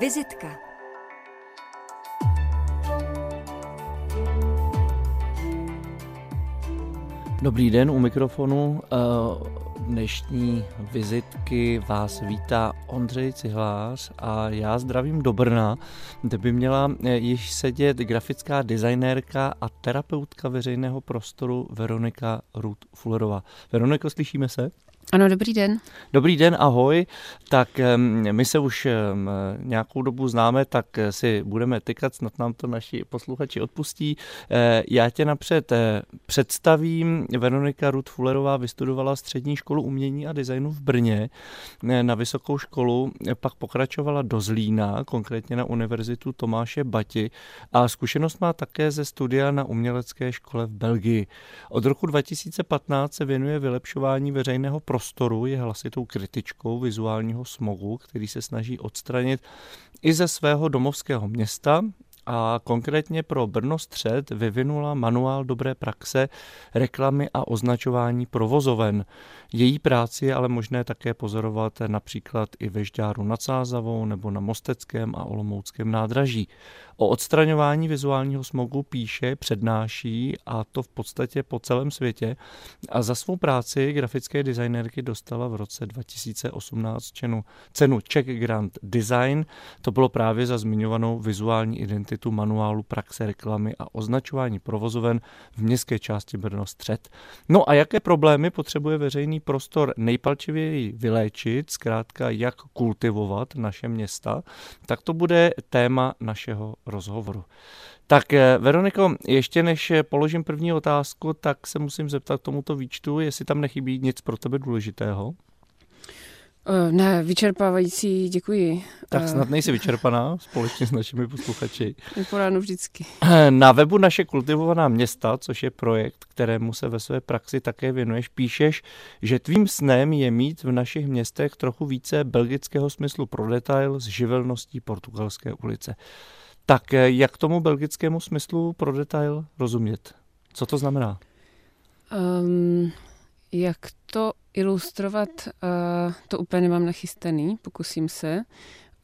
Vizitka. Dobrý den u mikrofonu. Dnešní vizitky vás vítá Ondřej Cihlář a já zdravím do Brna, kde by měla eh, již sedět grafická designérka a terapeutka veřejného prostoru Veronika Ruth Fullerová. Veroniko, slyšíme se? Ano, dobrý den. Dobrý den, ahoj. Tak my se už nějakou dobu známe, tak si budeme tykat, snad nám to naši posluchači odpustí. Eh, já tě napřed eh, představím. Veronika Ruth Fullerová vystudovala střední školu umění a designu v Brně eh, na vysokou školu, pak pokračovala do Zlína, konkrétně na Univerzitu Tomáše Bati a zkušenost má také ze studia na umělecké škole v Belgii. Od roku 2015 se věnuje vylepšování veřejného prostoru je hlasitou kritičkou vizuálního smogu, který se snaží odstranit i ze svého domovského města a konkrétně pro Brno Střed vyvinula manuál dobré praxe, reklamy a označování provozoven. Její práci je ale možné také pozorovat například i ve Žďáru nad Sázavou nebo na Mosteckém a Olomouckém nádraží. O odstraňování vizuálního smogu píše, přednáší a to v podstatě po celém světě. A za svou práci grafické designérky dostala v roce 2018 cenu, cenu Czech Grand Design. To bylo právě za zmiňovanou vizuální identitu manuálu praxe reklamy a označování provozoven v městské části Brno Střed. No a jaké problémy potřebuje veřejný prostor nejpalčivěji vyléčit, zkrátka jak kultivovat naše města, tak to bude téma našeho rozhovoru. Tak eh, Veroniko, ještě než položím první otázku, tak se musím zeptat tomuto výčtu, jestli tam nechybí nic pro tebe důležitého. Uh, ne, vyčerpávající, děkuji. Tak eh, snad nejsi vyčerpaná společně s našimi posluchači. Vyporáno vždycky. Na webu Naše kultivovaná města, což je projekt, kterému se ve své praxi také věnuješ, píšeš, že tvým snem je mít v našich městech trochu více belgického smyslu pro detail s živelností portugalské ulice. Tak eh, jak tomu belgickému smyslu pro detail rozumět? Co to znamená? Um, jak to ilustrovat, uh, to úplně nemám nachystaný, pokusím se.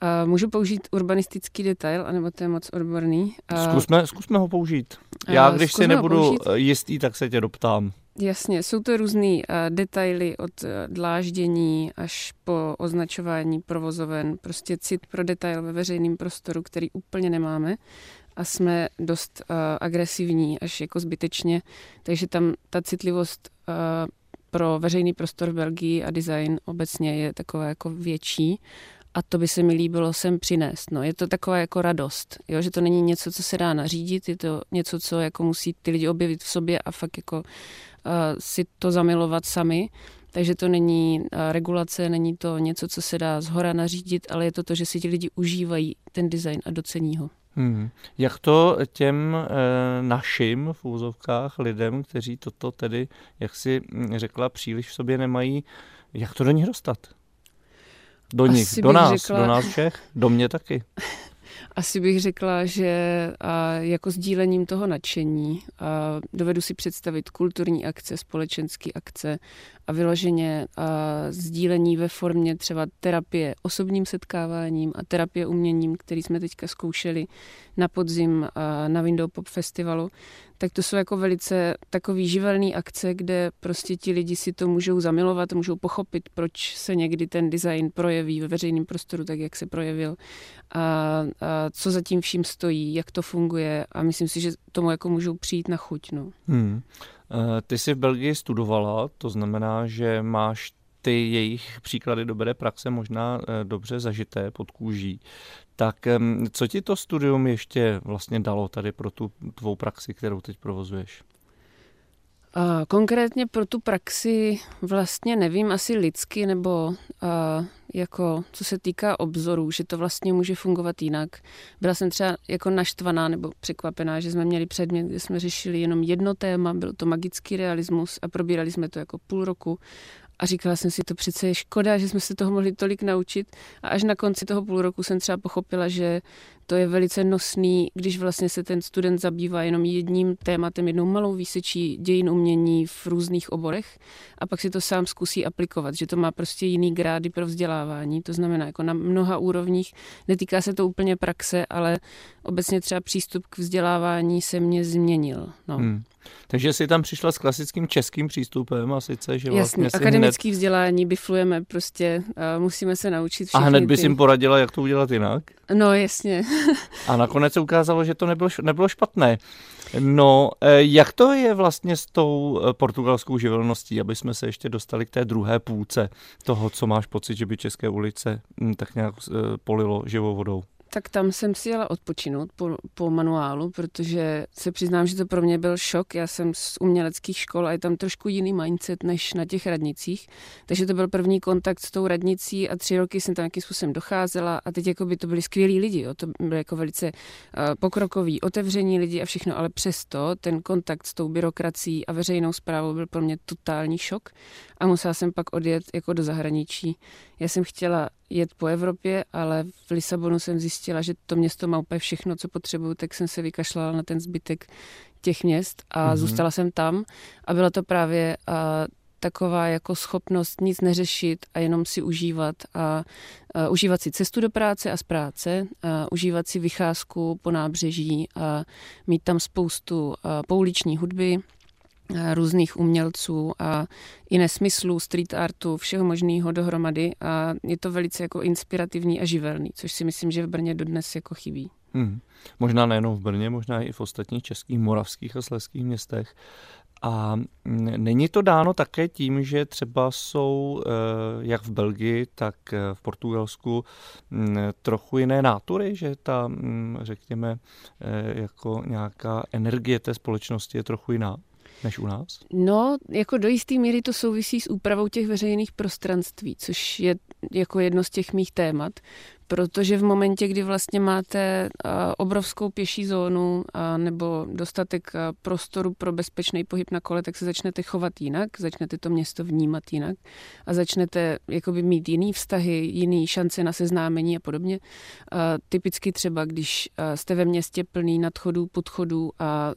Uh, můžu použít urbanistický detail, anebo to je moc odborný? Uh, zkusme, zkusme ho použít. Já, když si nebudu použít. jistý, tak se tě doptám. Jasně, jsou to různé uh, detaily od uh, dláždění až po označování provozoven, prostě cit pro detail ve veřejném prostoru, který úplně nemáme a jsme dost uh, agresivní až jako zbytečně, takže tam ta citlivost uh, pro veřejný prostor v Belgii a design obecně je takové jako větší a to by se mi líbilo sem přinést. No, je to taková jako radost, jo? že to není něco, co se dá nařídit, je to něco, co jako musí ty lidi objevit v sobě a fakt jako si to zamilovat sami. Takže to není uh, regulace, není to něco, co se dá zhora nařídit, ale je to to, že si ti lidi užívají ten design a docení ho. Hmm. Jak to těm e, našim v úzovkách lidem, kteří toto tedy, jak si řekla, příliš v sobě nemají, jak to do nich dostat? Do Asi nich, do nás, řekla... do nás všech, do mě taky. Asi bych řekla, že jako sdílením toho nadšení dovedu si představit kulturní akce, společenské akce a vyloženě a sdílení ve formě třeba terapie osobním setkáváním a terapie uměním, který jsme teďka zkoušeli na podzim na Window Pop Festivalu, tak to jsou jako velice takový živelný akce, kde prostě ti lidi si to můžou zamilovat, můžou pochopit, proč se někdy ten design projeví ve veřejném prostoru tak, jak se projevil a, a co za tím vším stojí, jak to funguje a myslím si, že tomu jako můžou přijít na chuť. No. Hmm. Eh, ty jsi v Belgii studovala, to znamená, že máš ty jejich příklady dobré praxe možná eh, dobře zažité pod kůží. Tak co ti to studium ještě vlastně dalo tady pro tu tvou praxi, kterou teď provozuješ? Konkrétně pro tu praxi vlastně nevím, asi lidsky nebo jako co se týká obzorů, že to vlastně může fungovat jinak. Byla jsem třeba jako naštvaná nebo překvapená, že jsme měli předmět, kde jsme řešili jenom jedno téma, byl to magický realismus a probírali jsme to jako půl roku a říkala jsem si, to přece je škoda, že jsme se toho mohli tolik naučit. A až na konci toho půl roku jsem třeba pochopila, že to je velice nosný, když vlastně se ten student zabývá jenom jedním tématem, jednou malou výsečí dějin umění v různých oborech a pak si to sám zkusí aplikovat, že to má prostě jiný grády pro vzdělávání, to znamená jako na mnoha úrovních, netýká se to úplně praxe, ale obecně třeba přístup k vzdělávání se mě změnil. No. Hmm. Takže jsi tam přišla s klasickým českým přístupem a sice, že vlastně Jasný, akademický hned... vzdělání biflujeme prostě, musíme se naučit A hned bys ty... jim poradila, jak to udělat jinak? No, jasně. A nakonec se ukázalo, že to nebylo, nebylo špatné. No, eh, jak to je vlastně s tou eh, portugalskou živelností, aby jsme se ještě dostali k té druhé půlce toho, co máš pocit, že by České ulice hm, tak nějak eh, polilo živou vodou? Tak tam jsem si jela odpočinout po, po manuálu, protože se přiznám, že to pro mě byl šok. Já jsem z uměleckých škol a je tam trošku jiný mindset než na těch radnicích. Takže to byl první kontakt s tou radnicí a tři roky jsem tam nějakým způsobem docházela a teď jako by to byli skvělí lidi. Jo. To byly jako velice uh, pokrokoví, otevření lidi a všechno, ale přesto ten kontakt s tou byrokracií a veřejnou zprávou byl pro mě totální šok a musela jsem pak odjet jako do zahraničí. Já jsem chtěla jet po Evropě, ale v Lisabonu jsem zjistila, že to město má úplně všechno, co potřebuju, tak jsem se vykašlala na ten zbytek těch měst a mm-hmm. zůstala jsem tam a byla to právě a, taková jako schopnost nic neřešit a jenom si užívat a, a užívat si cestu do práce a z práce, a užívat si vycházku po nábřeží a mít tam spoustu a, pouliční hudby, různých umělců a i nesmyslů, street artu, všeho možného dohromady a je to velice jako inspirativní a živelný, což si myslím, že v Brně dodnes jako chybí. Hmm. Možná nejenom v Brně, možná i v ostatních českých, moravských a sleských městech. A není to dáno také tím, že třeba jsou eh, jak v Belgii, tak eh, v Portugalsku trochu jiné nátury, že ta, řekněme, eh, jako nějaká energie té společnosti je trochu jiná? Než u nás? No, jako do jisté míry to souvisí s úpravou těch veřejných prostranství, což je jako jedno z těch mých témat, protože v momentě, kdy vlastně máte obrovskou pěší zónu nebo dostatek prostoru pro bezpečný pohyb na kole, tak se začnete chovat jinak, začnete to město vnímat jinak a začnete jakoby mít jiný vztahy, jiný šance na seznámení a podobně. A typicky třeba, když jste ve městě plný nadchodů, podchodů a, a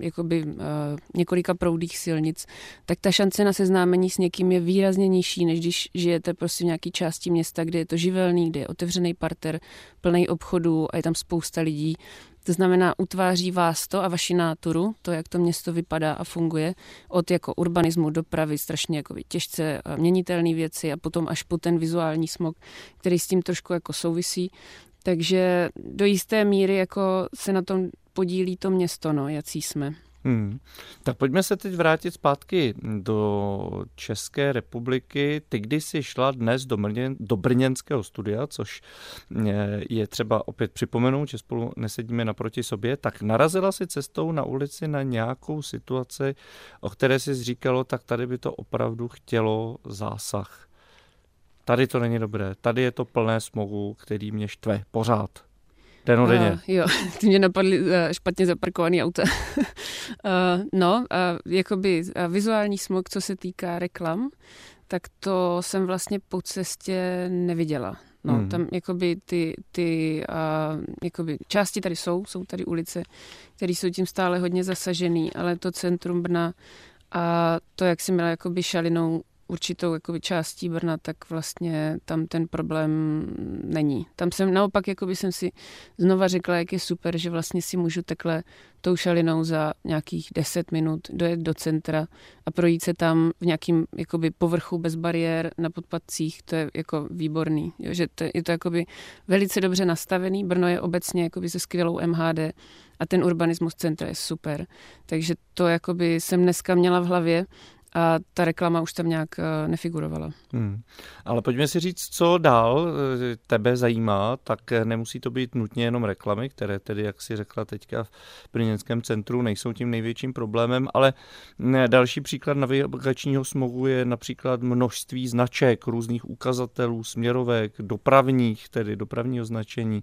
jakoby a několika proudých silnic, tak ta šance na seznámení s někým je výrazně nižší, než když žijete prostě v nějaké části města, kde je to živelný, kde je otevřený parter, plný obchodů a je tam spousta lidí. To znamená, utváří vás to a vaši náturu, to, jak to město vypadá a funguje, od jako urbanismu, dopravy, strašně jako těžce měnitelné věci a potom až po ten vizuální smog, který s tím trošku jako souvisí. Takže do jisté míry jako se na tom podílí to město, no, jací jsme. Hmm. Tak pojďme se teď vrátit zpátky do České republiky. Ty, když jsi šla dnes do, Brně, do brněnského studia, což eh, je třeba opět připomenout, že spolu nesedíme naproti sobě, tak narazila si cestou na ulici na nějakou situaci, o které jsi říkalo, tak tady by to opravdu chtělo zásah. Tady to není dobré, tady je to plné smogu, který mě štve pořád. Denodenně. Uh, jo, ty mě napadly uh, špatně zaparkovaný auta. uh, no, uh, jakoby uh, vizuální smog, co se týká reklam, tak to jsem vlastně po cestě neviděla. No, hmm. tam jakoby ty, ty uh, jakoby části tady jsou, jsou tady ulice, které jsou tím stále hodně zasažený, ale to centrum Brna a to, jak si měla jakoby šalinou určitou jakoby, částí Brna, tak vlastně tam ten problém není. Tam jsem naopak, jakoby jsem si znova řekla, jak je super, že vlastně si můžu takhle tou šalinou za nějakých 10 minut dojet do centra a projít se tam v nějakým jakoby, povrchu bez bariér na podpadcích, to je jako výborný. Jo, že to, je to jakoby velice dobře nastavený. Brno je obecně jakoby se skvělou MHD a ten urbanismus centra je super. Takže to jakoby jsem dneska měla v hlavě a ta reklama už tam nějak eh, nefigurovala. Hmm. Ale pojďme si říct, co dál eh, tebe zajímá, tak eh, nemusí to být nutně jenom reklamy, které tedy, jak si řekla teďka v Brněnském centru, nejsou tím největším problémem, ale další příklad navigačního smogu je například množství značek, různých ukazatelů, směrovek, dopravních, tedy dopravního značení,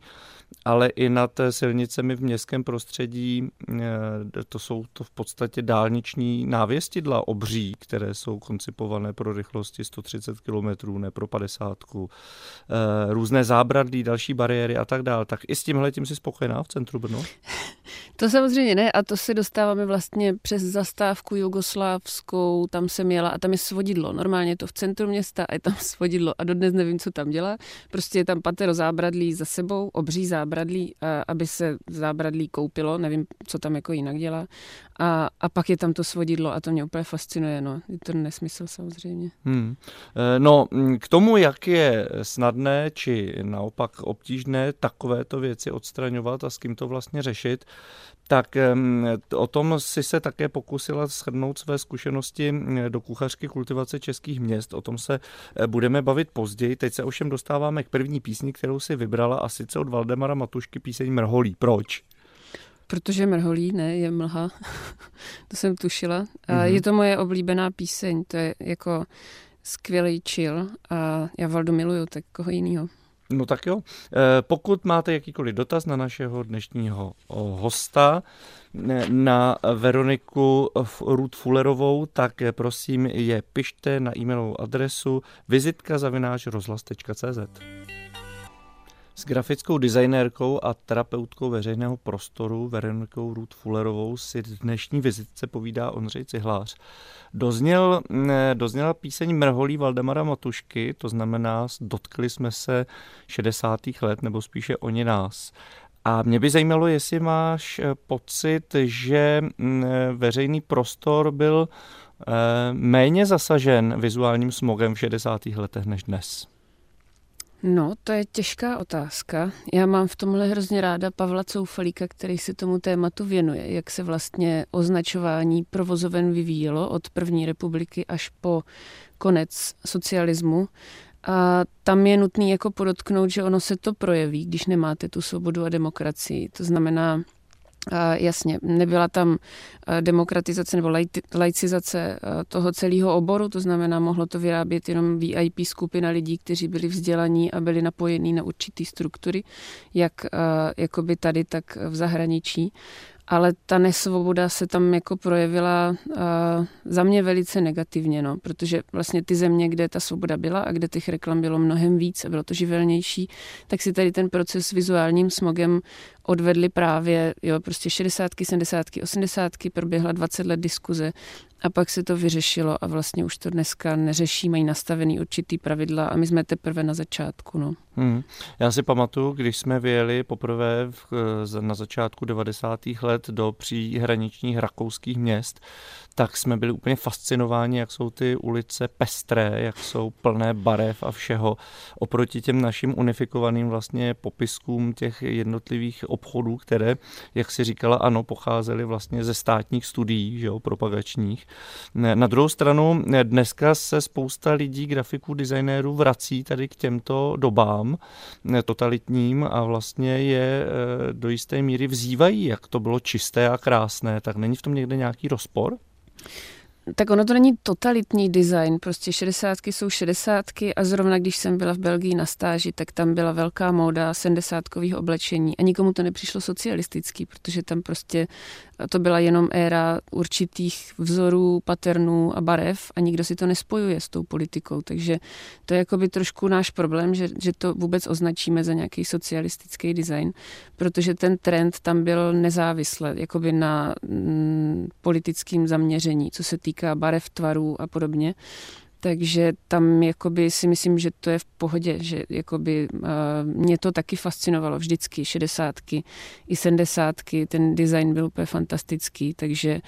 ale i nad silnicemi v městském prostředí, to jsou to v podstatě dálniční návěstidla obří, které jsou koncipované pro rychlosti 130 km, ne pro 50, eh, různé zábradlí, další bariéry a tak dále. Tak i s tímhle tím si spokojená v centru Brno? To samozřejmě ne a to se dostáváme vlastně přes zastávku jugoslávskou, tam jsem jela a tam je svodidlo. Normálně je to v centru města a je tam svodidlo a dodnes nevím, co tam dělá. Prostě je tam patero zábradlí za sebou, obří zábradlí, aby se zábradlí koupilo, nevím, co tam jako jinak dělá. A, a pak je tam to svodidlo a to mě úplně fascinuje, no. Je to nesmysl samozřejmě. Hmm. Eh, no, mm, k tomu, jak je snadné či naopak obtížné takovéto věci odstraňovat a s kým to vlastně řešit, tak o tom si se také pokusila shrnout své zkušenosti do kuchařky kultivace českých měst. O tom se eh, budeme bavit později. Teď se ovšem dostáváme k první písni, kterou si vybrala a sice od Valdemara Matušky píseň Mrholí. Proč? Protože mrholí, ne, je mlha. to jsem tušila. A mm-hmm. Je to moje oblíbená píseň, to je jako skvělý chill a já Valdu miluju, tak koho jinýho. No tak jo. Eh, pokud máte jakýkoliv dotaz na našeho dnešního hosta, na Veroniku Ruth Fullerovou, tak eh, prosím je pište na e-mailovou adresu vizitka. S grafickou designérkou a terapeutkou veřejného prostoru Veronikou Ruth Fullerovou si dnešní vizitce povídá Ondřej Cihlář. Dozněl, dozněla píseň Mrholí Valdemara Matušky, to znamená, dotkli jsme se 60. let, nebo spíše oni nás. A mě by zajímalo, jestli máš eh, pocit, že veřejný prostor byl eh, méně zasažen vizuálním smogem v 60. letech než dnes. No, to je těžká otázka. Já mám v tomhle hrozně ráda Pavla Coufalíka, který se tomu tématu věnuje, jak se vlastně označování provozoven vyvíjelo od první republiky až po konec socialismu. A tam je nutný jako podotknout, že ono se to projeví, když nemáte tu svobodu a demokracii. To znamená, Jasně, nebyla tam demokratizace nebo laicizace toho celého oboru, to znamená, mohlo to vyrábět jenom VIP skupina lidí, kteří byli vzdělaní a byli napojení na určitý struktury, jak jakoby tady, tak v zahraničí. Ale ta nesvoboda se tam jako projevila za mě velice negativně, no, protože vlastně ty země, kde ta svoboda byla a kde těch reklam bylo mnohem víc a bylo to živelnější, tak si tady ten proces s vizuálním smogem odvedli právě, jo, prostě 60, 70, 80, proběhla 20 let diskuze a pak se to vyřešilo a vlastně už to dneska neřeší, mají nastavený určitý pravidla a my jsme teprve na začátku. No. Hmm. Já si pamatuju, když jsme vyjeli poprvé v, na začátku 90. let do příhraničních rakouských měst, tak jsme byli úplně fascinováni, jak jsou ty ulice pestré, jak jsou plné barev a všeho oproti těm našim unifikovaným vlastně popiskům těch jednotlivých obchodů, které, jak si říkala, ano, pocházely vlastně ze státních studií, že jo, propagačních. Na druhou stranu dneska se spousta lidí, grafiků, designérů vrací tady k těmto dobám totalitním a vlastně je eh, do jisté míry vzývají, jak to bylo čisté a krásné, tak není v tom někde nějaký rozpor? Tak ono to není totalitní design, prostě šedesátky jsou šedesátky a zrovna když jsem byla v Belgii na stáži, tak tam byla velká móda sedmdesátkových oblečení. A nikomu to nepřišlo socialistický, protože tam prostě to byla jenom éra určitých vzorů, paternů a barev a nikdo si to nespojuje s tou politikou, takže to je jakoby trošku náš problém, že, že to vůbec označíme za nějaký socialistický design, protože ten trend tam byl nezávisle, jakoby na mm, politickým zaměření, co se týká barev, tvarů a podobně. Takže tam jakoby si myslím, že to je v pohodě, že jakoby uh, mě to taky fascinovalo vždycky, šedesátky i sedmdesátky, ten design byl úplně fantastický, takže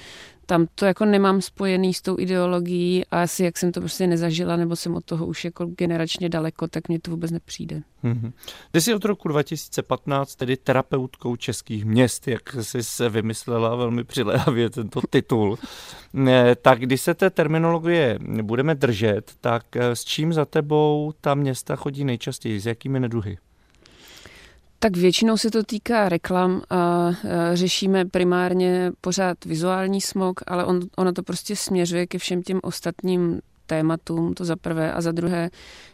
tam to jako nemám spojený s tou ideologií a asi jak jsem to prostě nezažila, nebo jsem od toho už jako generačně daleko, tak mně to vůbec nepřijde. Mm-hmm. Ty jsi od roku 2015 tedy terapeutkou českých měst, jak jsi se vymyslela velmi přiléhavě tento titul. tak když se té terminologie budeme držet, tak eh, s čím za tebou ta města chodí nejčastěji, s jakými neduhy? Tak většinou se to týká reklam a řešíme primárně pořád vizuální smog, ale on, ono to prostě směřuje ke všem těm ostatním tématům, to za prvé, a za druhé,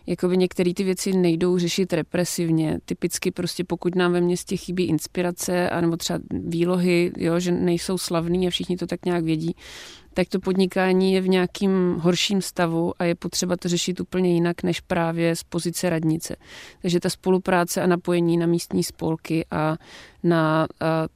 jakoby některé ty věci nejdou řešit represivně. Typicky prostě pokud nám ve městě chybí inspirace, anebo třeba výlohy, jo, že nejsou slavný a všichni to tak nějak vědí, tak to podnikání je v nějakým horším stavu a je potřeba to řešit úplně jinak než právě z pozice radnice. Takže ta spolupráce a napojení na místní spolky a na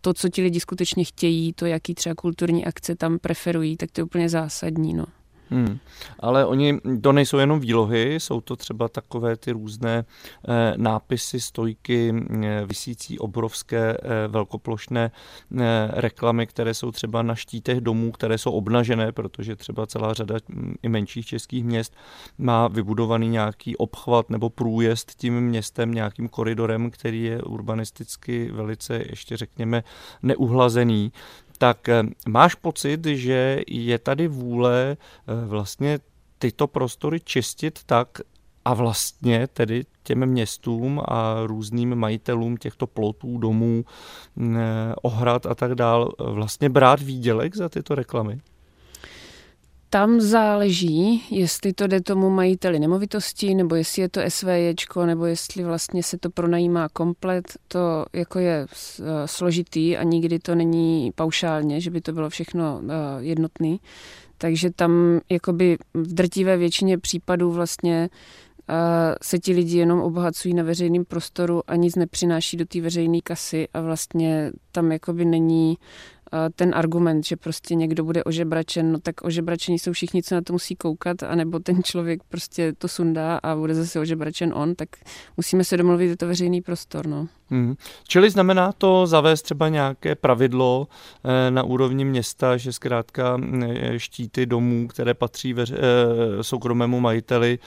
to, co ti lidi skutečně chtějí, to, jaký třeba kulturní akce tam preferují, tak to je úplně zásadní. No. Hmm. Ale oni, to nejsou jenom výlohy, jsou to třeba takové ty různé eh, nápisy, stojky, eh, vysící obrovské eh, velkoplošné eh, reklamy, které jsou třeba na štítech domů, které jsou obnažené, protože třeba celá řada hm, i menších českých měst má vybudovaný nějaký obchvat nebo průjezd tím městem, nějakým koridorem, který je urbanisticky velice, ještě řekněme, neuhlazený tak eh, máš pocit, že je tady vůle eh, vlastně tyto prostory čistit tak, a vlastně tedy těm městům a různým majitelům těchto plotů, domů, eh, ohrad a tak dál vlastně brát výdělek za tyto reklamy? Tam záleží, jestli to jde tomu majiteli nemovitosti, nebo jestli je to SVJčko, nebo jestli vlastně se to pronajímá komplet. To jako je eh, složitý a nikdy to není paušálně, že by to bylo všechno eh, jednotný. Takže tam jakoby v drtivé většině případů vlastně eh, se ti lidi jenom obohacují na veřejném prostoru a nic nepřináší do té veřejné kasy a vlastně tam jakoby není ten argument, že prostě někdo bude ožebračen, no tak ožebračení jsou všichni, co na to musí koukat, anebo ten člověk prostě to sundá a bude zase ožebračen on, tak musíme se domluvit, je to veřejný prostor. No. Hmm. Čili znamená to zavést třeba nějaké pravidlo eh, na úrovni města, že zkrátka eh, štíty domů, které patří veře, eh, soukromému majiteli,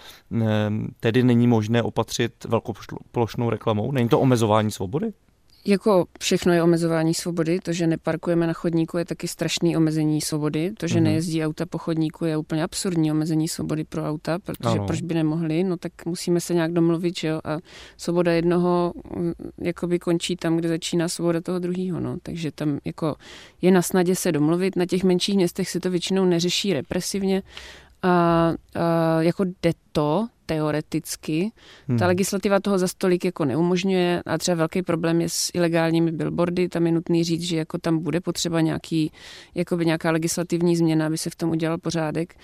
tedy není možné opatřit velkoplošnou reklamou? Není to omezování svobody? Jako všechno je omezování svobody, to, že neparkujeme na chodníku, je taky strašný omezení svobody. To, že mm-hmm. nejezdí auta po chodníku, je úplně absurdní omezení svobody pro auta, protože ano. proč by nemohli, no tak musíme se nějak domluvit, že jo, a svoboda jednoho mm, jakoby končí tam, kde začíná svoboda toho druhého, no, takže tam jako je na snadě se domluvit, na těch menších městech se to většinou neřeší represivně, a, a jako jde to, teoreticky. Hmm. Ta legislativa toho za stolik jako neumožňuje a třeba velký problém je s ilegálními billboardy. Tam je nutný říct, že jako tam bude potřeba nějaký, jakoby nějaká legislativní změna, aby se v tom udělal pořádek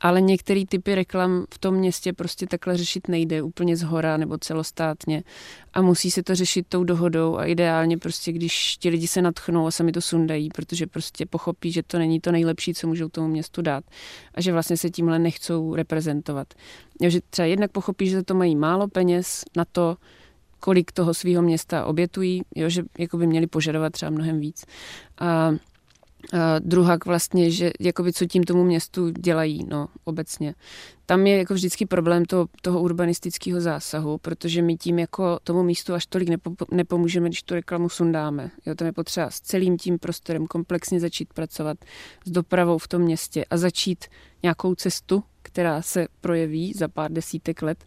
ale některé typy reklam v tom městě prostě takhle řešit nejde úplně z hora nebo celostátně a musí se to řešit tou dohodou a ideálně prostě, když ti lidi se natchnou a sami to sundají, protože prostě pochopí, že to není to nejlepší, co můžou tomu městu dát a že vlastně se tímhle nechcou reprezentovat. Jo, že třeba jednak pochopí, že to mají málo peněz na to, kolik toho svého města obětují, jo, že jako by měli požadovat třeba mnohem víc. A Uh, druhak vlastně, že jakoby co tím tomu městu dělají, no, obecně. Tam je jako vždycky problém to, toho urbanistického zásahu, protože my tím jako tomu místu až tolik nepo, nepomůžeme, když tu reklamu sundáme. Jo, tam je potřeba s celým tím prostorem komplexně začít pracovat s dopravou v tom městě a začít nějakou cestu, která se projeví za pár desítek let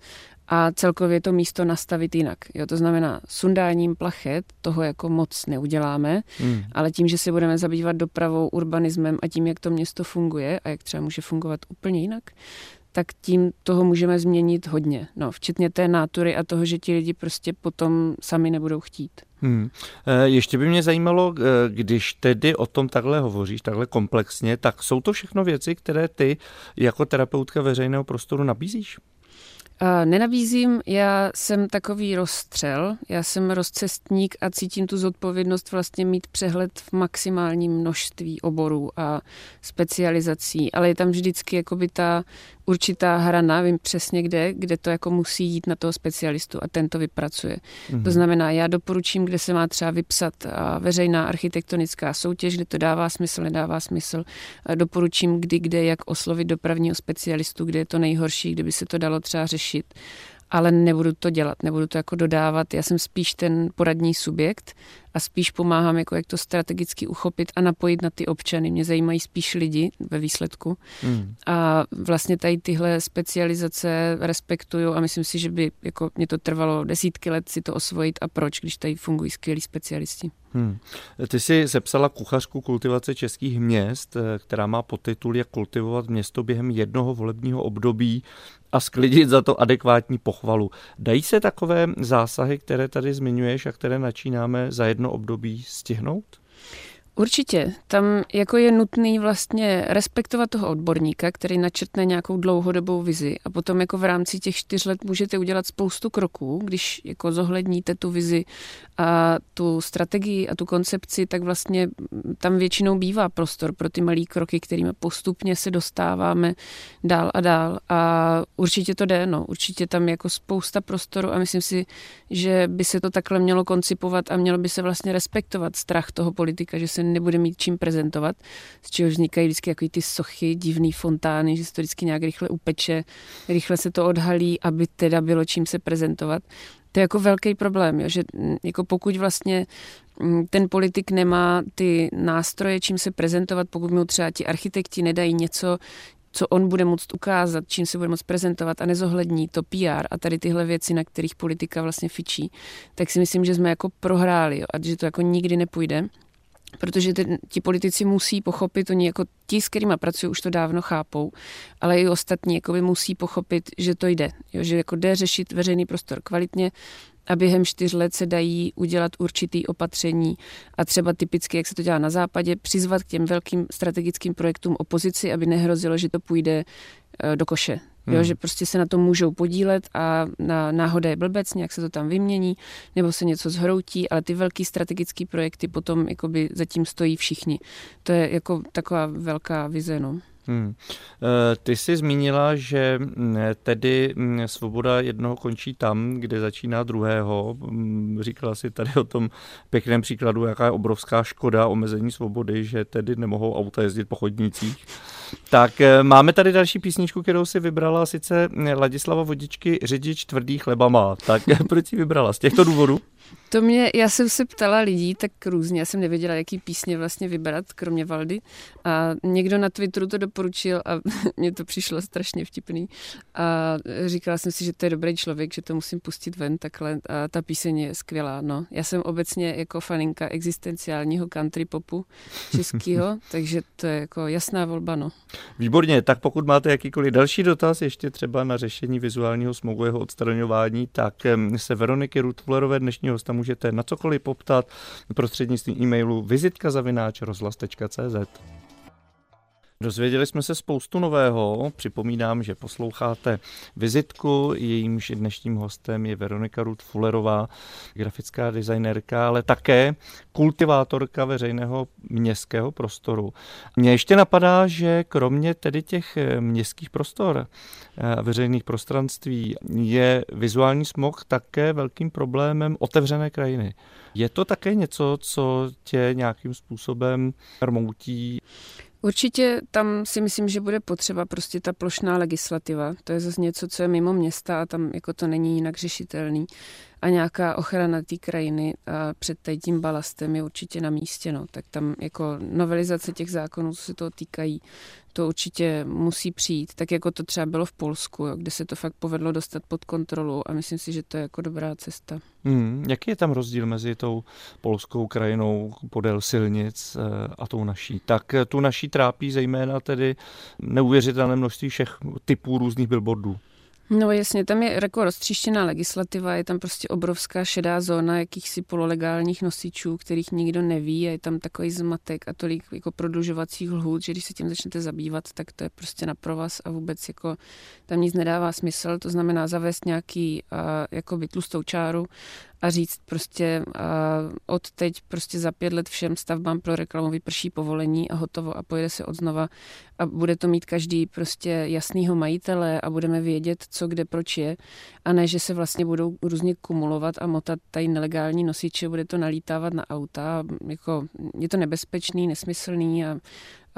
a celkově to místo nastavit jinak. Jo, to znamená, sundáním plachet toho jako moc neuděláme, hmm. ale tím, že se budeme zabývat dopravou, urbanismem a tím, jak to město funguje a jak třeba může fungovat úplně jinak, tak tím toho můžeme změnit hodně. No, včetně té nátury a toho, že ti lidi prostě potom sami nebudou chtít. Hmm. E, ještě by mě zajímalo, e, když tedy o tom takhle hovoříš, takhle komplexně, tak jsou to všechno věci, které ty jako terapeutka veřejného prostoru nabízíš? Nenabízím, já jsem takový rozstřel, já jsem rozcestník a cítím tu zodpovědnost vlastně mít přehled v maximálním množství oborů a specializací, ale je tam vždycky jakoby ta určitá hrana, vím přesně kde, kde to jako musí jít na toho specialistu a ten to vypracuje. Mm-hmm. To znamená, já doporučím, kde se má třeba vypsat veřejná architektonická soutěž, kde to dává smysl, nedává smysl. Doporučím, kdy, kde, jak oslovit dopravního specialistu, kde je to nejhorší, kde by se to dalo třeba řešit ale nebudu to dělat, nebudu to jako dodávat. Já jsem spíš ten poradní subjekt a spíš pomáhám, jako jak to strategicky uchopit a napojit na ty občany. Mě zajímají spíš lidi ve výsledku. Hmm. A vlastně tady tyhle specializace respektuju a myslím si, že by jako mě to trvalo desítky let si to osvojit a proč, když tady fungují skvělí specialisti. Hmm. Ty jsi sepsala kuchařku kultivace českých měst, eh, která má podtitul Jak kultivovat město během jednoho volebního období a sklidit za to adekvátní pochvalu. Dají se takové zásahy, které tady zmiňuješ a které načínáme za jedno období stihnout? Určitě. Tam jako je nutný vlastně respektovat toho odborníka, který načrtne nějakou dlouhodobou vizi a potom jako v rámci těch čtyř let můžete udělat spoustu kroků, když jako zohledníte tu vizi a tu strategii a tu koncepci, tak vlastně tam většinou bývá prostor pro ty malé kroky, kterými postupně se dostáváme dál a dál a určitě to jde, no. Určitě tam jako spousta prostoru a myslím si, že by se to takhle mělo koncipovat a mělo by se vlastně respektovat strach toho politika, že se nebude mít čím prezentovat, z čeho vznikají vždycky jako ty sochy, divný fontány, že se to vždycky nějak rychle upeče, rychle se to odhalí, aby teda bylo čím se prezentovat. To je jako velký problém, jo, že mm, jako pokud vlastně mm, ten politik nemá ty nástroje, čím se prezentovat, pokud mu třeba ti architekti nedají něco, co on bude moct ukázat, čím se bude moct prezentovat a nezohlední to PR a tady tyhle věci, na kterých politika vlastně fičí, tak si myslím, že jsme jako prohráli jo, a že to jako nikdy nepůjde protože ty, ti politici musí pochopit, oni jako ti, s kterými pracují, už to dávno chápou, ale i ostatní jako by musí pochopit, že to jde, jo, že jako jde řešit veřejný prostor kvalitně a během čtyř let se dají udělat určitý opatření a třeba typicky, jak se to dělá na západě, přizvat k těm velkým strategickým projektům opozici, aby nehrozilo, že to půjde eh, do koše. Hmm. Jo, že prostě se na to můžou podílet a na náhoda je blbec, nějak se to tam vymění, nebo se něco zhroutí, ale ty velký strategické projekty potom jakoby zatím stojí všichni. To je jako taková velká vize, no. Hmm. Eh, ty jsi zmínila, že mm, tedy mm, svoboda jednoho končí tam, kde začíná druhého. Mm, říkala si tady o tom pěkném příkladu, jaká je obrovská škoda omezení svobody, že tedy nemohou auta jezdit po chodnících. Tak eh, máme tady další písničku, kterou si vybrala, sice Ladislava Vodičky Řidič tvrdý chleba má. Tak proč ji vybrala? Z těchto důvodů? To mě, já jsem se ptala lidí tak různě, já jsem nevěděla, jaký písně vlastně vybrat, kromě Valdy. A někdo na Twitteru to doporučil a mně to přišlo strašně vtipný. A říkala jsem si, že to je dobrý člověk, že to musím pustit ven takhle. A ta píseň je skvělá, no. Já jsem obecně jako faninka existenciálního country popu českého, takže to je jako jasná volba, no. Výborně, tak pokud máte jakýkoliv další dotaz, ještě třeba na řešení vizuálního smogu, jeho odstraňování, tak se Veroniky Rutflerové dnešního hosta můžete na cokoliv poptat prostřednictvím e-mailu vizitka Dozvěděli jsme se spoustu nového. Připomínám, že posloucháte vizitku. Jejímž dnešním hostem je Veronika Ruth Fullerová, grafická designérka, ale také kultivátorka veřejného městského prostoru. Mně ještě napadá, že kromě tedy těch městských prostor a veřejných prostranství je vizuální smog také velkým problémem otevřené krajiny. Je to také něco, co tě nějakým způsobem rmoutí? Určitě tam si myslím, že bude potřeba prostě ta plošná legislativa. To je zase něco, co je mimo města a tam jako to není jinak řešitelný a nějaká ochrana té krajiny a před tím balastem je určitě na místě. No. Tak tam jako novelizace těch zákonů, co se toho týkají, to určitě musí přijít, tak jako to třeba bylo v Polsku, jo, kde se to fakt povedlo dostat pod kontrolu a myslím si, že to je jako dobrá cesta. Hmm, jaký je tam rozdíl mezi tou polskou krajinou podél silnic eh, a tou naší? Tak eh, tu naší trápí zejména tedy neuvěřitelné množství všech typů různých billboardů. No jasně, tam je jako roztříštěná legislativa, je tam prostě obrovská šedá zóna jakýchsi pololegálních nosičů, kterých nikdo neví a je tam takový zmatek a tolik jako prodlužovacích lhůt, že když se tím začnete zabývat, tak to je prostě na provaz a vůbec jako tam nic nedává smysl, to znamená zavést nějaký uh, jako tlustou čáru a říct prostě uh, od teď prostě za pět let všem stavbám pro reklamu vyprší povolení a hotovo a pojede se od znova. A bude to mít každý prostě jasnýho majitele a budeme vědět, co kde proč je. A ne, že se vlastně budou různě kumulovat a motat tady nelegální nosiče, bude to nalítávat na auta, jako je to nebezpečný, nesmyslný a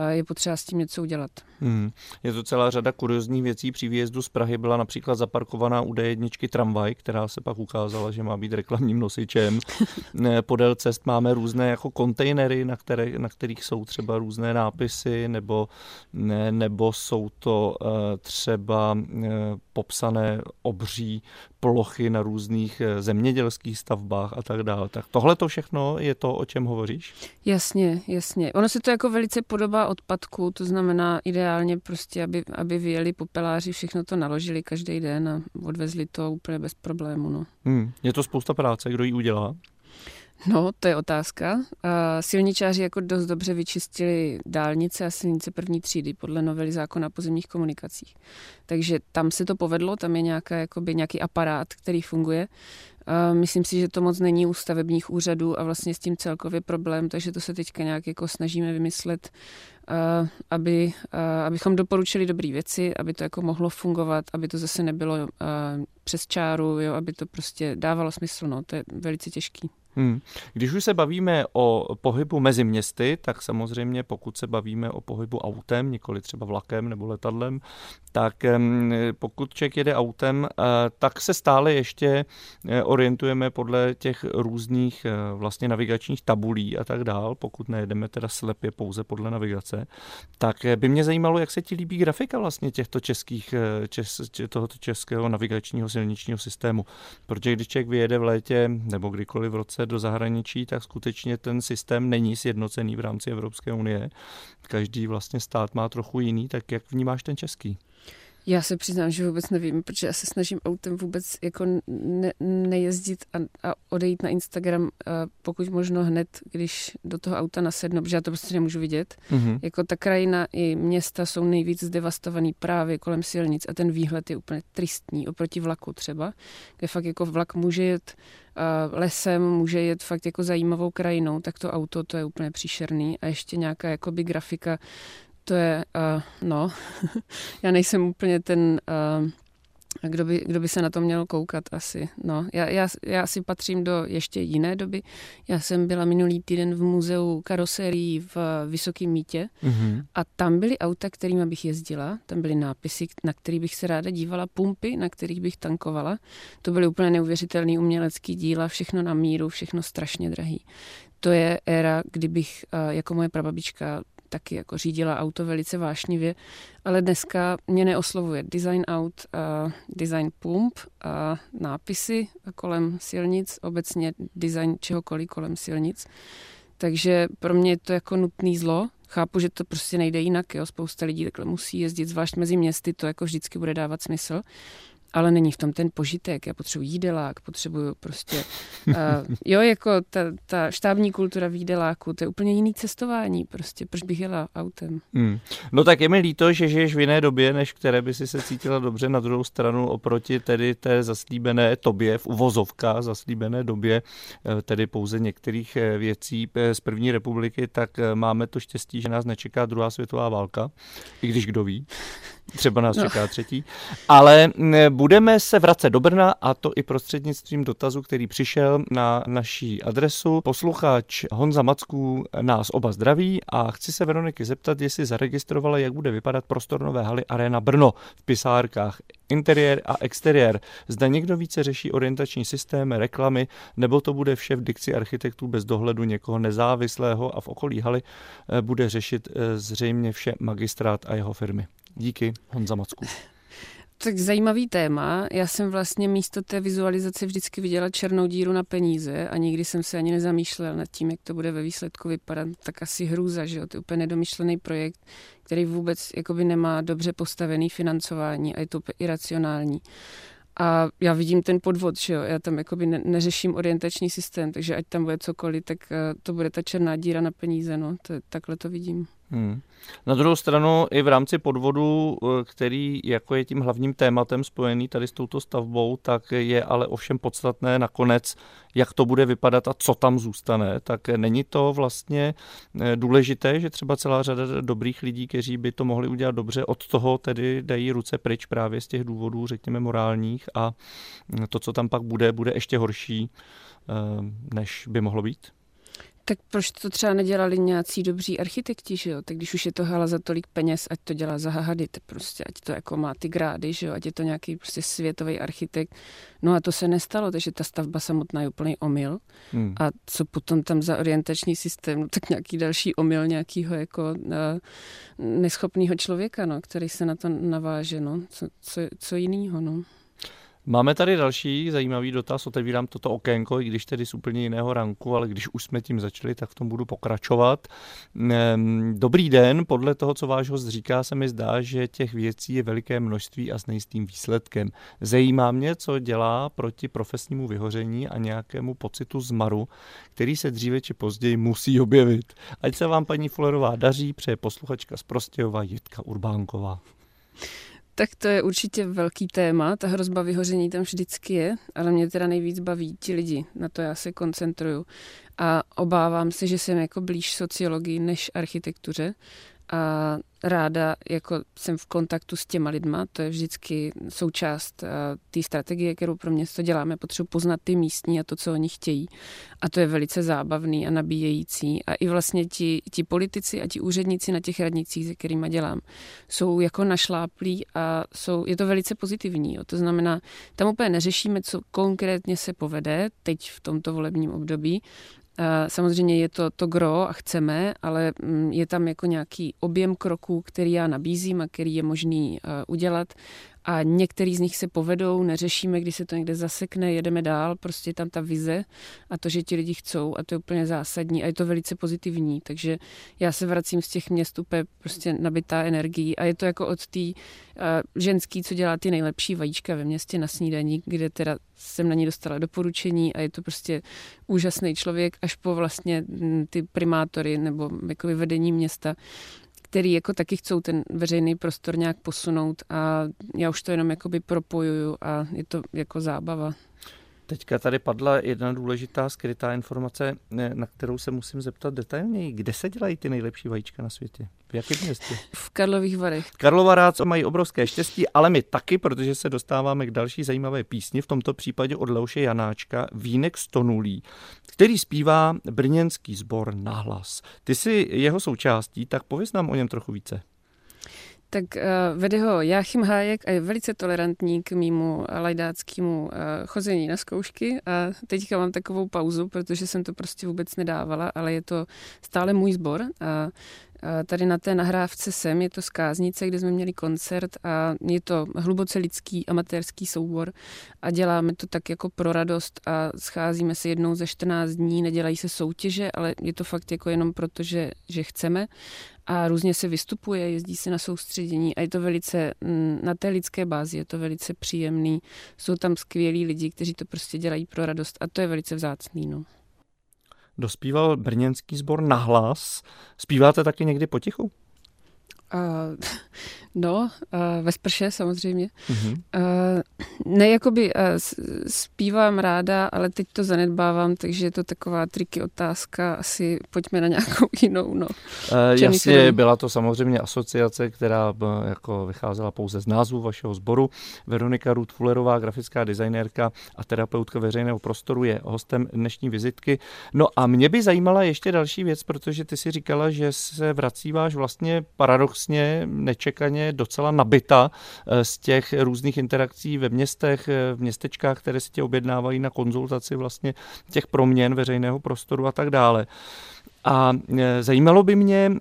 je potřeba s tím něco udělat. Hmm. Je to celá řada kuriozních věcí. Při výjezdu z Prahy byla například zaparkovaná u D1 tramvaj, která se pak ukázala, že má být reklamním nosičem. Podél cest máme různé jako kontejnery, na, které, na kterých jsou třeba různé nápisy, nebo, ne, nebo jsou to uh, třeba uh, popsané obří plochy na různých uh, zemědělských stavbách a tak dále. Tak tohle to všechno je to, o čem hovoříš? Jasně, jasně. Ono se to jako velice podobá odpadku, to znamená ideálně prostě, aby, aby vyjeli popeláři, všechno to naložili každý den a odvezli to úplně bez problému. No. Hmm. Je to spousta práce, kdo ji udělá? No, to je otázka. Silničáři jako dost dobře vyčistili dálnice a silnice první třídy podle novely zákona o pozemních komunikacích. Takže tam se to povedlo, tam je nějaká, jakoby, nějaký aparát, který funguje. Myslím si, že to moc není u stavebních úřadů a vlastně s tím celkově problém, takže to se teďka nějak jako snažíme vymyslet, aby, abychom doporučili dobré věci, aby to jako mohlo fungovat, aby to zase nebylo přes čáru, jo, aby to prostě dávalo smysl, no, to je velice těžký. Hmm. Když už se bavíme o pohybu mezi městy, tak samozřejmě pokud se bavíme o pohybu autem, nikoli třeba vlakem nebo letadlem, tak pokud člověk jede autem, eh, tak se stále ještě eh, orientujeme podle těch různých eh, vlastně navigačních tabulí a tak dál, pokud nejedeme teda slepě pouze podle navigace, tak by mě zajímalo, jak se ti líbí grafika vlastně těchto českých, čes, tohoto českého navigačního silničního systému. Protože když člověk vyjede v létě nebo kdykoliv v roce do zahraničí, tak skutečně ten systém není sjednocený v rámci Evropské unie. Každý vlastně stát má trochu jiný, tak jak vnímáš ten český? Já se přiznám, že vůbec nevím, protože já se snažím autem vůbec jako ne, nejezdit a, a odejít na Instagram, pokud možno hned, když do toho auta nasednu, protože já to prostě nemůžu vidět. Mm-hmm. Jako ta krajina i města jsou nejvíc zdevastovaný právě kolem silnic a ten výhled je úplně tristní oproti vlaku třeba, kde fakt jako vlak může jet lesem, může jet fakt jako zajímavou krajinou, tak to auto to je úplně příšerný a ještě nějaká jakoby grafika to je, uh, no, já nejsem úplně ten, uh, kdo, by, kdo by se na to měl koukat asi. No, já, já, já si patřím do ještě jiné doby. Já jsem byla minulý týden v muzeu karoserií v Vysokém mítě mm-hmm. a tam byly auta, kterými bych jezdila, tam byly nápisy, na který bych se ráda dívala, pumpy, na kterých bych tankovala. To byly úplně neuvěřitelné umělecké díla, všechno na míru, všechno strašně drahý. To je éra, kdybych jako moje prababička taky jako řídila auto velice vášnivě, ale dneska mě neoslovuje design aut, a design pump a nápisy kolem silnic, obecně design čehokoliv kolem silnic. Takže pro mě je to jako nutný zlo. Chápu, že to prostě nejde jinak, jo. spousta lidí takhle musí jezdit, zvlášť mezi městy, to jako vždycky bude dávat smysl ale není v tom ten požitek. Já potřebuji jídelák, potřebuju prostě, uh, jo, jako ta, ta štábní kultura výdeláku, to je úplně jiný cestování, prostě, proč bych jela autem. Hmm. No tak je mi líto, že žiješ v jiné době, než které by si se cítila dobře na druhou stranu oproti tedy té zaslíbené tobě, v uvozovkách zaslíbené době, eh, tedy pouze některých eh, věcí z první republiky, tak máme to štěstí, že nás nečeká druhá světová válka, i když kdo ví. Třeba nás no. čeká třetí. Ale budeme se vracet do Brna a to i prostřednictvím dotazu, který přišel na naší adresu. Posluchač Honza Macků nás oba zdraví a chci se Veroniky zeptat, jestli zaregistrovala, jak bude vypadat prostor Nové haly Arena Brno v pisárkách interiér a exteriér. Zda někdo více řeší orientační systém, reklamy, nebo to bude vše v dikci architektů bez dohledu někoho nezávislého a v okolí haly eh, bude řešit eh, zřejmě vše magistrát a jeho firmy. Díky, Honza Macku. Tak zajímavý téma. Já jsem vlastně místo té vizualizace vždycky viděla černou díru na peníze a nikdy jsem se ani nezamýšlela nad tím, jak to bude ve výsledku vypadat. Tak asi hrůza, že jo? To je úplně nedomyšlený projekt, který vůbec jakoby nemá dobře postavený financování a je to iracionální. A já vidím ten podvod, že jo, já tam jakoby ne, neřeším orientační systém, takže ať tam bude cokoliv, tak uh, to bude ta černá díra na peníze, no, to, takhle to vidím. Hmm. Na druhou stranu i v rámci podvodu, eh, který jako je tím hlavním tématem spojený tady s touto stavbou, tak je ale ovšem podstatné nakonec, jak to bude vypadat a co tam zůstane. Tak není to vlastně eh, důležité, že třeba celá řada dobrých lidí, kteří by to mohli udělat dobře, od toho tedy dají ruce pryč právě z těch důvodů, řekněme, morálních a to, co tam pak bude, bude ještě horší, eh, než by mohlo být? Tak proč to třeba nedělali nějací dobří architekti, že jo? Tak když už je to hala za tolik peněz, ať to dělá za Hahadit, prostě, ať to jako má ty grády, že jo? Ať je to nějaký prostě světový architekt. No a to se nestalo, takže ta stavba samotná je úplný omyl. Hmm. A co potom tam za orientační systém? No tak nějaký další omyl nějakého jako uh, neschopného člověka, no, který se na to naváže, no. Co, co, co jiného, no. Máme tady další zajímavý dotaz, otevírám toto okénko, i když tedy z úplně jiného ranku, ale když už jsme tím začali, tak v tom budu pokračovat. Ehm, dobrý den, podle toho, co váš host říká, se mi zdá, že těch věcí je veliké množství a s nejistým výsledkem. Zajímá mě, co dělá proti profesnímu vyhoření a nějakému pocitu zmaru, který se dříve či později musí objevit. Ať se vám, paní Fullerová, daří, přeje posluchačka z Prostějova Jitka Urbánková. Tak to je určitě velký téma, ta hrozba vyhoření tam vždycky je, ale mě teda nejvíc baví ti lidi, na to já se koncentruju. A obávám se, že jsem jako blíž sociologii než architektuře a ráda jako jsem v kontaktu s těma lidma, to je vždycky součást té strategie, kterou pro město děláme, potřebuji poznat ty místní a to, co oni chtějí. A to je velice zábavný a nabíjející. A i vlastně ti, ti politici a ti úředníci na těch radnicích, se kterými dělám, jsou jako našláplí a jsou, je to velice pozitivní. Jo. To znamená, tam úplně neřešíme, co konkrétně se povede teď v tomto volebním období, Samozřejmě je to to gro a chceme, ale mm, je tam jako nějaký objem kroků, který já nabízím a který je možný udělat a některý z nich se povedou, neřešíme, když se to někde zasekne, jedeme dál, prostě tam ta vize a to, že ti lidi chcou a to je úplně zásadní a je to velice pozitivní, takže já se vracím z těch měst úplně prostě nabitá energií a je to jako od té uh, ženský, co dělá ty nejlepší vajíčka ve městě na snídaní, kde teda jsem na ní dostala doporučení a je to prostě úžasný člověk, až po vlastně ty primátory nebo jako vedení města, který jako taky chcou ten veřejný prostor nějak posunout a já už to jenom jakoby propojuju a je to jako zábava. Teďka tady padla jedna důležitá skrytá informace, na kterou se musím zeptat detailněji. Kde se dělají ty nejlepší vajíčka na světě? V jakém městě? V Karlových Varech. Karlovarác mají obrovské štěstí, ale my taky, protože se dostáváme k další zajímavé písni, v tomto případě od Leoše Janáčka, Vínek stonulý, který zpívá brněnský sbor nahlas. Ty jsi jeho součástí, tak pověz nám o něm trochu více. Tak uh, vede ho Jáchym Hájek a je velice tolerantní k mýmu lajdáckému uh, chození na zkoušky. A teďka mám takovou pauzu, protože jsem to prostě vůbec nedávala, ale je to stále můj sbor a Tady na té nahrávce jsem, je to Skáznice, kde jsme měli koncert a je to hluboce lidský amatérský soubor a děláme to tak jako pro radost a scházíme se jednou ze 14 dní, nedělají se soutěže, ale je to fakt jako jenom proto, že, že chceme a různě se vystupuje, jezdí se na soustředění a je to velice, mm, na té lidské bázi je to velice příjemný. Jsou tam skvělí lidi, kteří to prostě dělají pro radost a to je velice vzácný. No dospíval brněnský sbor nahlas. Zpíváte taky někdy potichu? Uh, no, uh, ve sprše samozřejmě. Uh-huh. Uh, ne, jakoby uh, zpívám ráda, ale teď to zanedbávám, takže je to taková triky otázka. Asi pojďme na nějakou jinou. No. Uh, jasně, byla to samozřejmě asociace, která jako vycházela pouze z názvu vašeho sboru. Veronika Rudfullerová, grafická designérka a terapeutka veřejného prostoru, je hostem dnešní vizitky. No a mě by zajímala ještě další věc, protože ty si říkala, že se vracíváš vlastně paradox paradoxně, nečekaně docela nabita eh, z těch různých interakcí ve městech, eh, v městečkách, které si tě objednávají na konzultaci vlastně těch proměn veřejného prostoru a tak dále. A e, zajímalo by mě,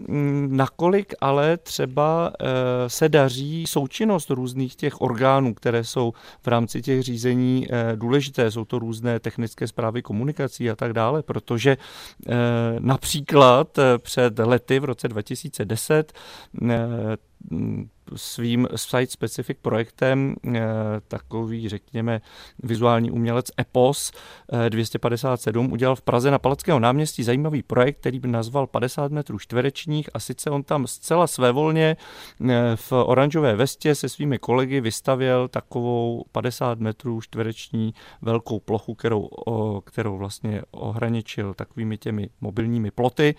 nakolik ale třeba e, se daří součinnost různých těch orgánů, které jsou v rámci těch řízení e, důležité. Jsou to různé technické zprávy komunikací a tak dále, protože například před lety v roce 2010 svým site-specific projektem eh, takový, řekněme, vizuální umělec EPOS 257 eh, udělal v Praze na Palackého náměstí zajímavý projekt, který by nazval 50 metrů čtverečních a sice on tam zcela svévolně eh, v oranžové vestě se svými kolegy vystavěl takovou 50 metrů čtvereční velkou plochu, kterou, kterou vlastně ohraničil takovými těmi mobilními ploty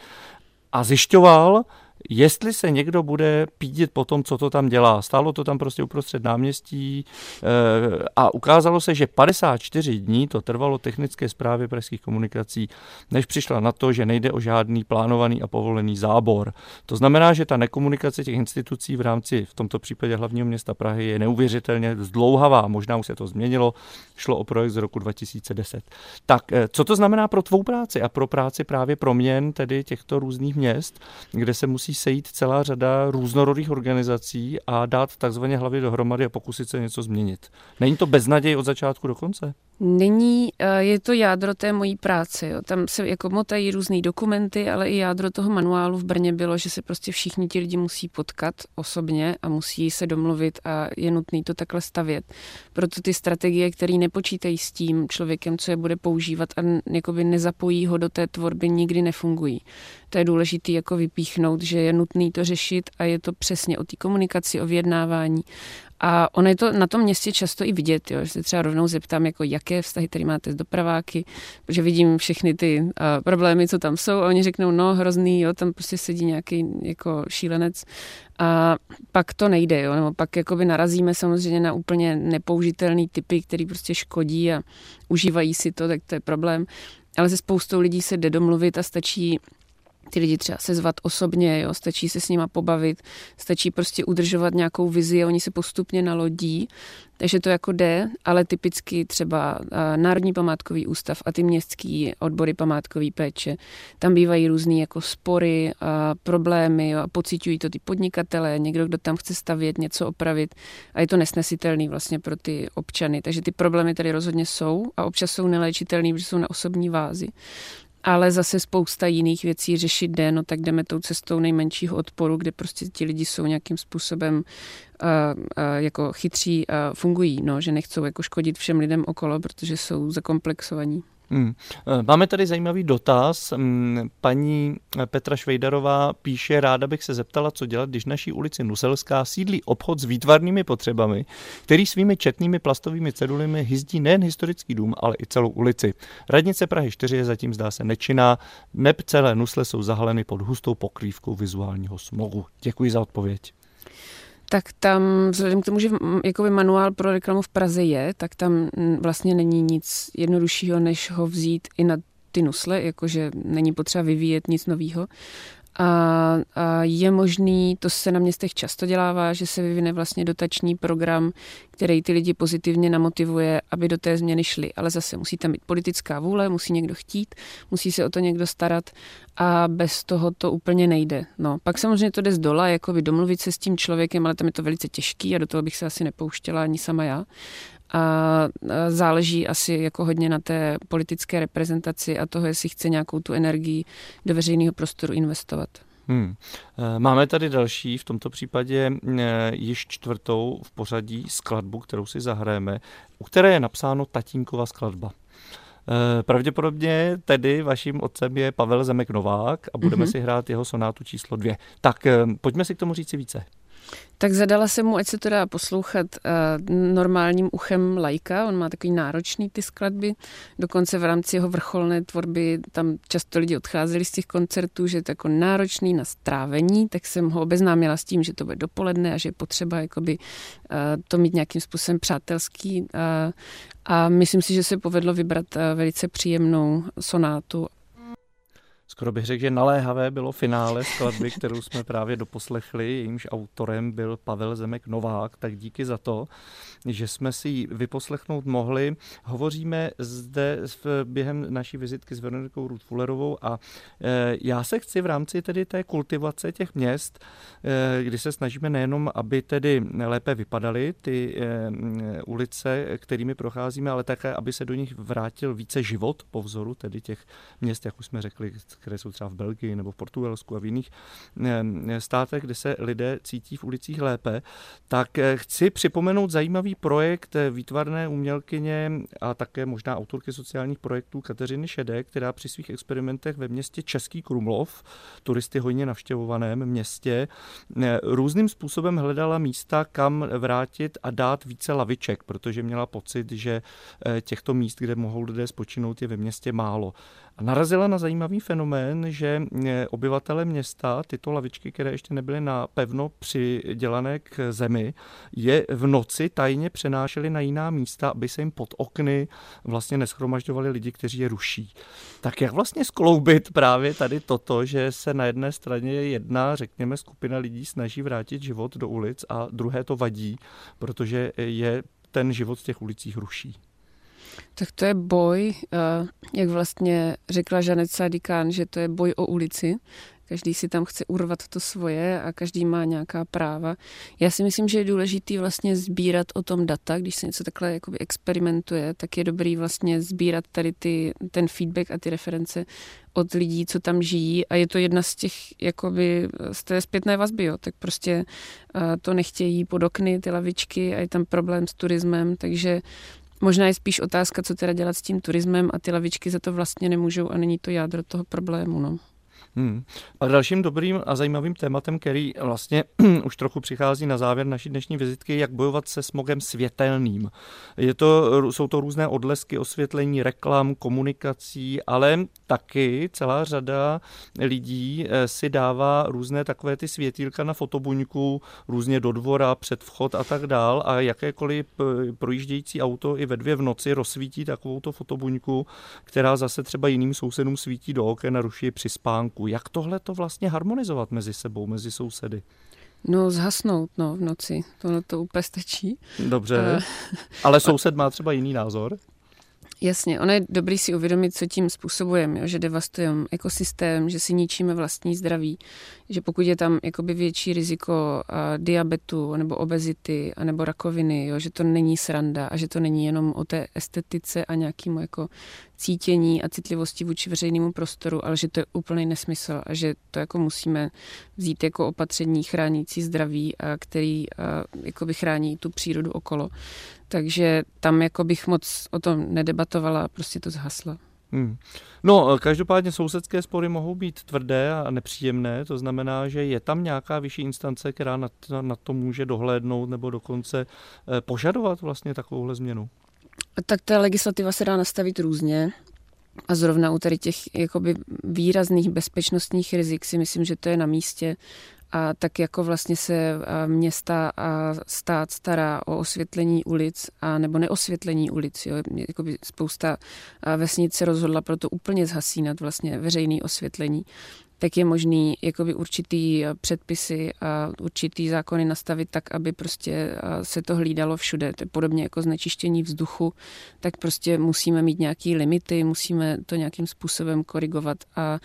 a zjišťoval, jestli se někdo bude pídit po tom, co to tam dělá. Stálo to tam prostě uprostřed náměstí eh, a ukázalo se, že 54 dní to trvalo technické zprávě pražských komunikací, než přišla na to, že nejde o žádný plánovaný a povolený zábor. To znamená, že ta nekomunikace těch institucí v rámci, v tomto případě hlavního města Prahy, je neuvěřitelně zdlouhavá. Možná už se to změnilo, šlo o projekt z roku 2010. Tak, eh, co to znamená pro tvou práci a pro práci právě proměn tedy těchto různých měst, kde se musí sejít celá řada různorodých organizací a dát takzvaně hlavě dohromady a pokusit se něco změnit. Není to beznaděj od začátku do konce? Není, eh, je to jádro té mojí práce. Jo. Tam se jako motají různé dokumenty, ale i jádro toho manuálu v Brně bylo, že se prostě všichni ti lidi musí potkat osobně a musí se domluvit a je nutný to takhle stavět. Proto ty strategie, které nepočítají s tím člověkem, co je bude používat a nezapojí ho do té tvorby, nikdy nefungují. To je důležité jako vypíchnout, že je nutný to řešit a je to přesně o té komunikaci, o vyjednávání a ono je to na tom městě často i vidět, jo, že se třeba rovnou zeptám, jako jaké vztahy tady máte s dopraváky, protože vidím všechny ty uh, problémy, co tam jsou a oni řeknou, no hrozný, jo, tam prostě sedí nějaký jako šílenec a pak to nejde, jo, nebo pak jakoby narazíme samozřejmě na úplně nepoužitelný typy, který prostě škodí a užívají si to, tak to je problém. Ale se spoustou lidí se jde domluvit a stačí ty lidi třeba sezvat osobně, jo, stačí se s nima pobavit, stačí prostě udržovat nějakou vizi a oni se postupně nalodí, takže to jako jde, ale typicky třeba Národní památkový ústav a ty městský odbory památkové péče, tam bývají různé jako spory, a problémy jo, a pocitují to ty podnikatele, někdo, kdo tam chce stavět, něco opravit a je to nesnesitelný vlastně pro ty občany, takže ty problémy tady rozhodně jsou a občas jsou neléčitelný, protože jsou na osobní vázi ale zase spousta jiných věcí řešit jde, no tak jdeme tou cestou nejmenšího odporu, kde prostě ti lidi jsou nějakým způsobem uh, uh, jako chytří a fungují, no, že nechcou jako škodit všem lidem okolo, protože jsou zakomplexovaní. Hmm. Máme tady zajímavý dotaz. Hmm, paní Petra Švejdarová píše, ráda bych se zeptala, co dělat, když naší ulici Nuselská sídlí obchod s výtvarnými potřebami, který svými četnými plastovými cedulemi hyzdí nejen historický dům, ale i celou ulici. Radnice Prahy 4 je zatím zdá se nečinná, neb celé Nusle jsou zahaleny pod hustou pokrývkou vizuálního smogu. Děkuji za odpověď tak tam, vzhledem k tomu, že jakoby manuál pro reklamu v Praze je, tak tam vlastně není nic jednoduššího, než ho vzít i na ty nusle, jakože není potřeba vyvíjet nic nového. A, a je možný, to se na městech často dělává, že se vyvine vlastně dotační program, který ty lidi pozitivně namotivuje, aby do té změny šli. Ale zase musí tam být politická vůle, musí někdo chtít, musí se o to někdo starat a bez toho to úplně nejde. No, pak samozřejmě to jde z dola, jako by domluvit se s tím člověkem, ale tam je to velice těžký a do toho bych se asi nepouštěla ani sama já a záleží asi jako hodně na té politické reprezentaci a toho, jestli chce nějakou tu energii do veřejného prostoru investovat. Hmm. E, máme tady další, v tomto případě e, již čtvrtou v pořadí skladbu, kterou si zahrajeme, u které je napsáno Tatínkova skladba. E, pravděpodobně tedy vaším otcem je Pavel Zemek Novák a budeme mm-hmm. si hrát jeho sonátu číslo dvě. Tak pojďme si k tomu říci více. Tak zadala jsem mu, ať se to dá poslouchat uh, normálním uchem lajka. On má takový náročný ty skladby. Dokonce v rámci jeho vrcholné tvorby tam často lidi odcházeli z těch koncertů, že je to jako náročný na strávení, tak jsem ho obeznámila s tím, že to bude dopoledne a že je potřeba jakoby, uh, to mít nějakým způsobem přátelský. Uh, a myslím si, že se povedlo vybrat velice příjemnou sonátu skoro bych řekl, že naléhavé bylo finále skladby, kterou jsme právě doposlechli, jejímž autorem byl Pavel Zemek Novák, tak díky za to, že jsme si ji vyposlechnout mohli. Hovoříme zde během naší vizitky s Veronikou Ruth Fullerovou a e, já se chci v rámci tedy té kultivace těch měst, e, kdy se snažíme nejenom, aby tedy lépe vypadaly ty e, ulice, kterými procházíme, ale také, aby se do nich vrátil více život po vzoru tedy těch měst, jak už jsme řekli, které jsou třeba v Belgii nebo v Portugalsku a v jiných eh, státech, kde se lidé cítí v ulicích lépe, tak eh, chci připomenout zajímavý projekt eh, výtvarné umělkyně a také možná autorky sociálních projektů Kateřiny Šedé, která při svých experimentech ve městě Český Krumlov, turisty hojně navštěvovaném městě, různým způsobem hledala místa, kam vrátit a dát více laviček, protože měla pocit, že těchto míst, kde mohou lidé spočinout, je ve městě málo. A narazila na zajímavý fenomén, fenomén, že obyvatele města tyto lavičky, které ještě nebyly na pevno přidělané k zemi, je v noci tajně přenášeli na jiná místa, aby se jim pod okny vlastně neschromažďovali lidi, kteří je ruší. Tak jak vlastně skloubit právě tady toto, že se na jedné straně jedna, řekněme, skupina lidí snaží vrátit život do ulic a druhé to vadí, protože je ten život v těch ulicích ruší? Tak to je boj, eh, jak vlastně řekla Žanet Sadikán, že to je boj o ulici, každý si tam chce urvat to svoje a každý má nějaká práva. Já si myslím, že je důležitý vlastně sbírat o tom data, když se něco takhle jakoby experimentuje, tak je dobrý vlastně sbírat tady ty, ten feedback a ty reference od lidí, co tam žijí a je to jedna z těch, jakoby, z té zpětné vazby, jo. tak prostě uh, to nechtějí pod okny, ty lavičky a je tam problém s turismem, takže Možná je spíš otázka, co teda dělat s tím turismem a ty lavičky za to vlastně nemůžou a není to jádro toho problému. No. Hmm. A dalším dobrým a zajímavým tématem, který vlastně už trochu přichází na závěr naší dnešní vizitky, jak bojovat se smogem světelným. Je to, jsou to různé odlesky, osvětlení, reklam, komunikací, ale taky celá řada lidí eh, si dává různé takové ty světýlka na fotobuňku, různě do dvora, před vchod a tak dál a jakékoliv projíždějící auto i ve dvě v noci rozsvítí takovouto fotobuňku, která zase třeba jiným sousedům svítí do oken a ruší při spánku spánku. Jak tohle to vlastně harmonizovat mezi sebou, mezi sousedy? No, zhasnout no, v noci. Tohle to úplně stačí. Dobře, uh, ale soused má třeba jiný názor? Jasně, ono je dobrý si uvědomit, co tím způsobujeme, že devastujeme ekosystém, že si ničíme vlastní zdraví, že pokud je tam jakoby větší riziko diabetu nebo obezity nebo rakoviny, jo, že to není sranda a že to není jenom o té estetice a nějakému jako cítění a citlivosti vůči veřejnému prostoru, ale že to je úplný nesmysl a že to jako musíme vzít jako opatření chránící zdraví, a který a, jakoby chrání tu přírodu okolo. Takže tam jako bych moc o tom nedebatovala, prostě to zhaslo. Hmm. No, každopádně sousedské spory mohou být tvrdé a nepříjemné, to znamená, že je tam nějaká vyšší instance, která na to, na to může dohlédnout nebo dokonce eh, požadovat vlastně takovouhle změnu. Tak ta legislativa se dá nastavit různě. A zrovna u tady těch jakoby výrazných bezpečnostních rizik si myslím, že to je na místě, a tak jako vlastně se města a stát stará o osvětlení ulic a nebo neosvětlení ulic. Jo. Jakoby spousta vesnic se rozhodla proto úplně zhasínat vlastně veřejné osvětlení tak je možný jakoby určitý předpisy a určitý zákony nastavit tak, aby prostě se to hlídalo všude. To je podobně jako znečištění vzduchu, tak prostě musíme mít nějaký limity, musíme to nějakým způsobem korigovat a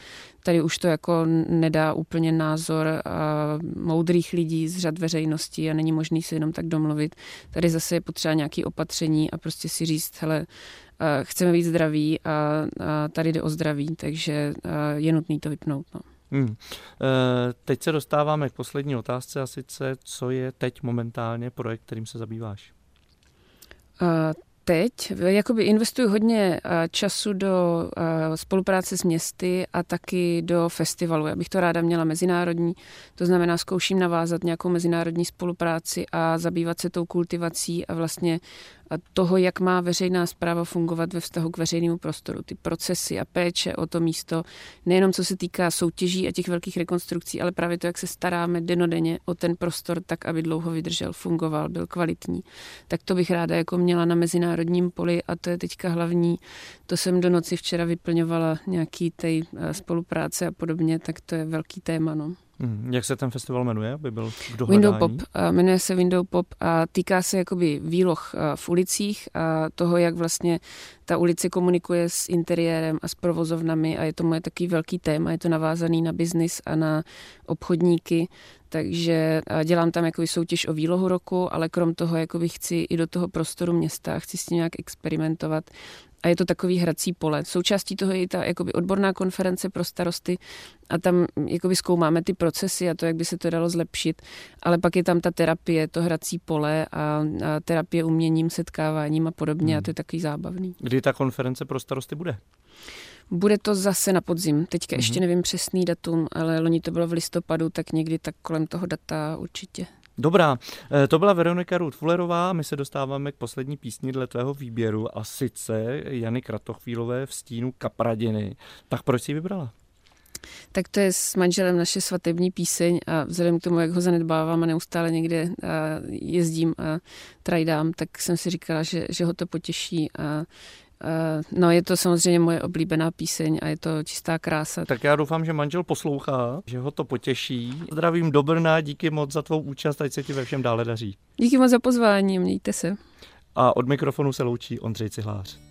tady už to jako nedá úplně názor moudrých lidí z řad veřejnosti a není možný se jenom tak domluvit. Tady zase je potřeba nějaké opatření a prostě si říct, hele, chceme být zdraví a, a tady jde o zdraví, takže je nutný to vypnout. No. Hmm. Teď se dostáváme k poslední otázce a sice, co je teď momentálně projekt, kterým se zabýváš? Teď jakoby investuju hodně času do spolupráce s městy a taky do festivalu. Já bych to ráda měla mezinárodní, to znamená zkouším navázat nějakou mezinárodní spolupráci a zabývat se tou kultivací a vlastně toho, jak má veřejná zpráva fungovat ve vztahu k veřejnému prostoru. Ty procesy a péče o to místo, nejenom co se týká soutěží a těch velkých rekonstrukcí, ale právě to, jak se staráme denodenně o ten prostor tak, aby dlouho vydržel, fungoval, byl kvalitní. Tak to bych ráda jako měla na mezinárodním poli a to je teďka hlavní. To jsem do noci včera vyplňovala nějaký tej eh, spolupráce a podobně, tak to je velký téma. No. Hmm, jak se ten festival jmenuje, aby byl k Window Pop, jmenuje se Window Pop a týká se jakoby výloh v ulicích a toho, jak vlastně ta ulice komunikuje s interiérem a s provozovnami a je to moje takový velký téma, je to navázaný na biznis a na obchodníky, takže dělám tam jakoby soutěž o výlohu roku, ale krom toho jakoby chci i do toho prostoru města, chci s tím nějak experimentovat a je to takový hrací pole. Součástí toho je i ta jakoby odborná konference pro starosty a tam jakoby zkoumáme ty procesy a to, jak by se to dalo zlepšit, ale pak je tam ta terapie, to hrací pole a, a terapie uměním, setkáváním a podobně hmm. a to je takový zábavný. Kdy ta konference pro starosty bude? Bude to zase na podzim. Teďka mm-hmm. ještě nevím přesný datum, ale loni to bylo v listopadu, tak někdy tak kolem toho data určitě. Dobrá, eh, to byla Veronika Rudfullerová, my se dostáváme k poslední písni dle tvého výběru a sice Jany Kratochvílové v stínu Kapradiny. Tak proč jsi vybrala? Tak to je s manželem naše svatební píseň a vzhledem k tomu, jak ho zanedbávám a neustále někde jezdím a trajdám, tak jsem si říkala, že, že ho to potěší a No, je to samozřejmě moje oblíbená píseň a je to čistá krása. Tak já doufám, že manžel poslouchá, že ho to potěší. Zdravím do Brna, díky moc za tvou účast, ať se ti ve všem dále daří. Díky moc za pozvání, mějte se. A od mikrofonu se loučí Ondřej Cihlář.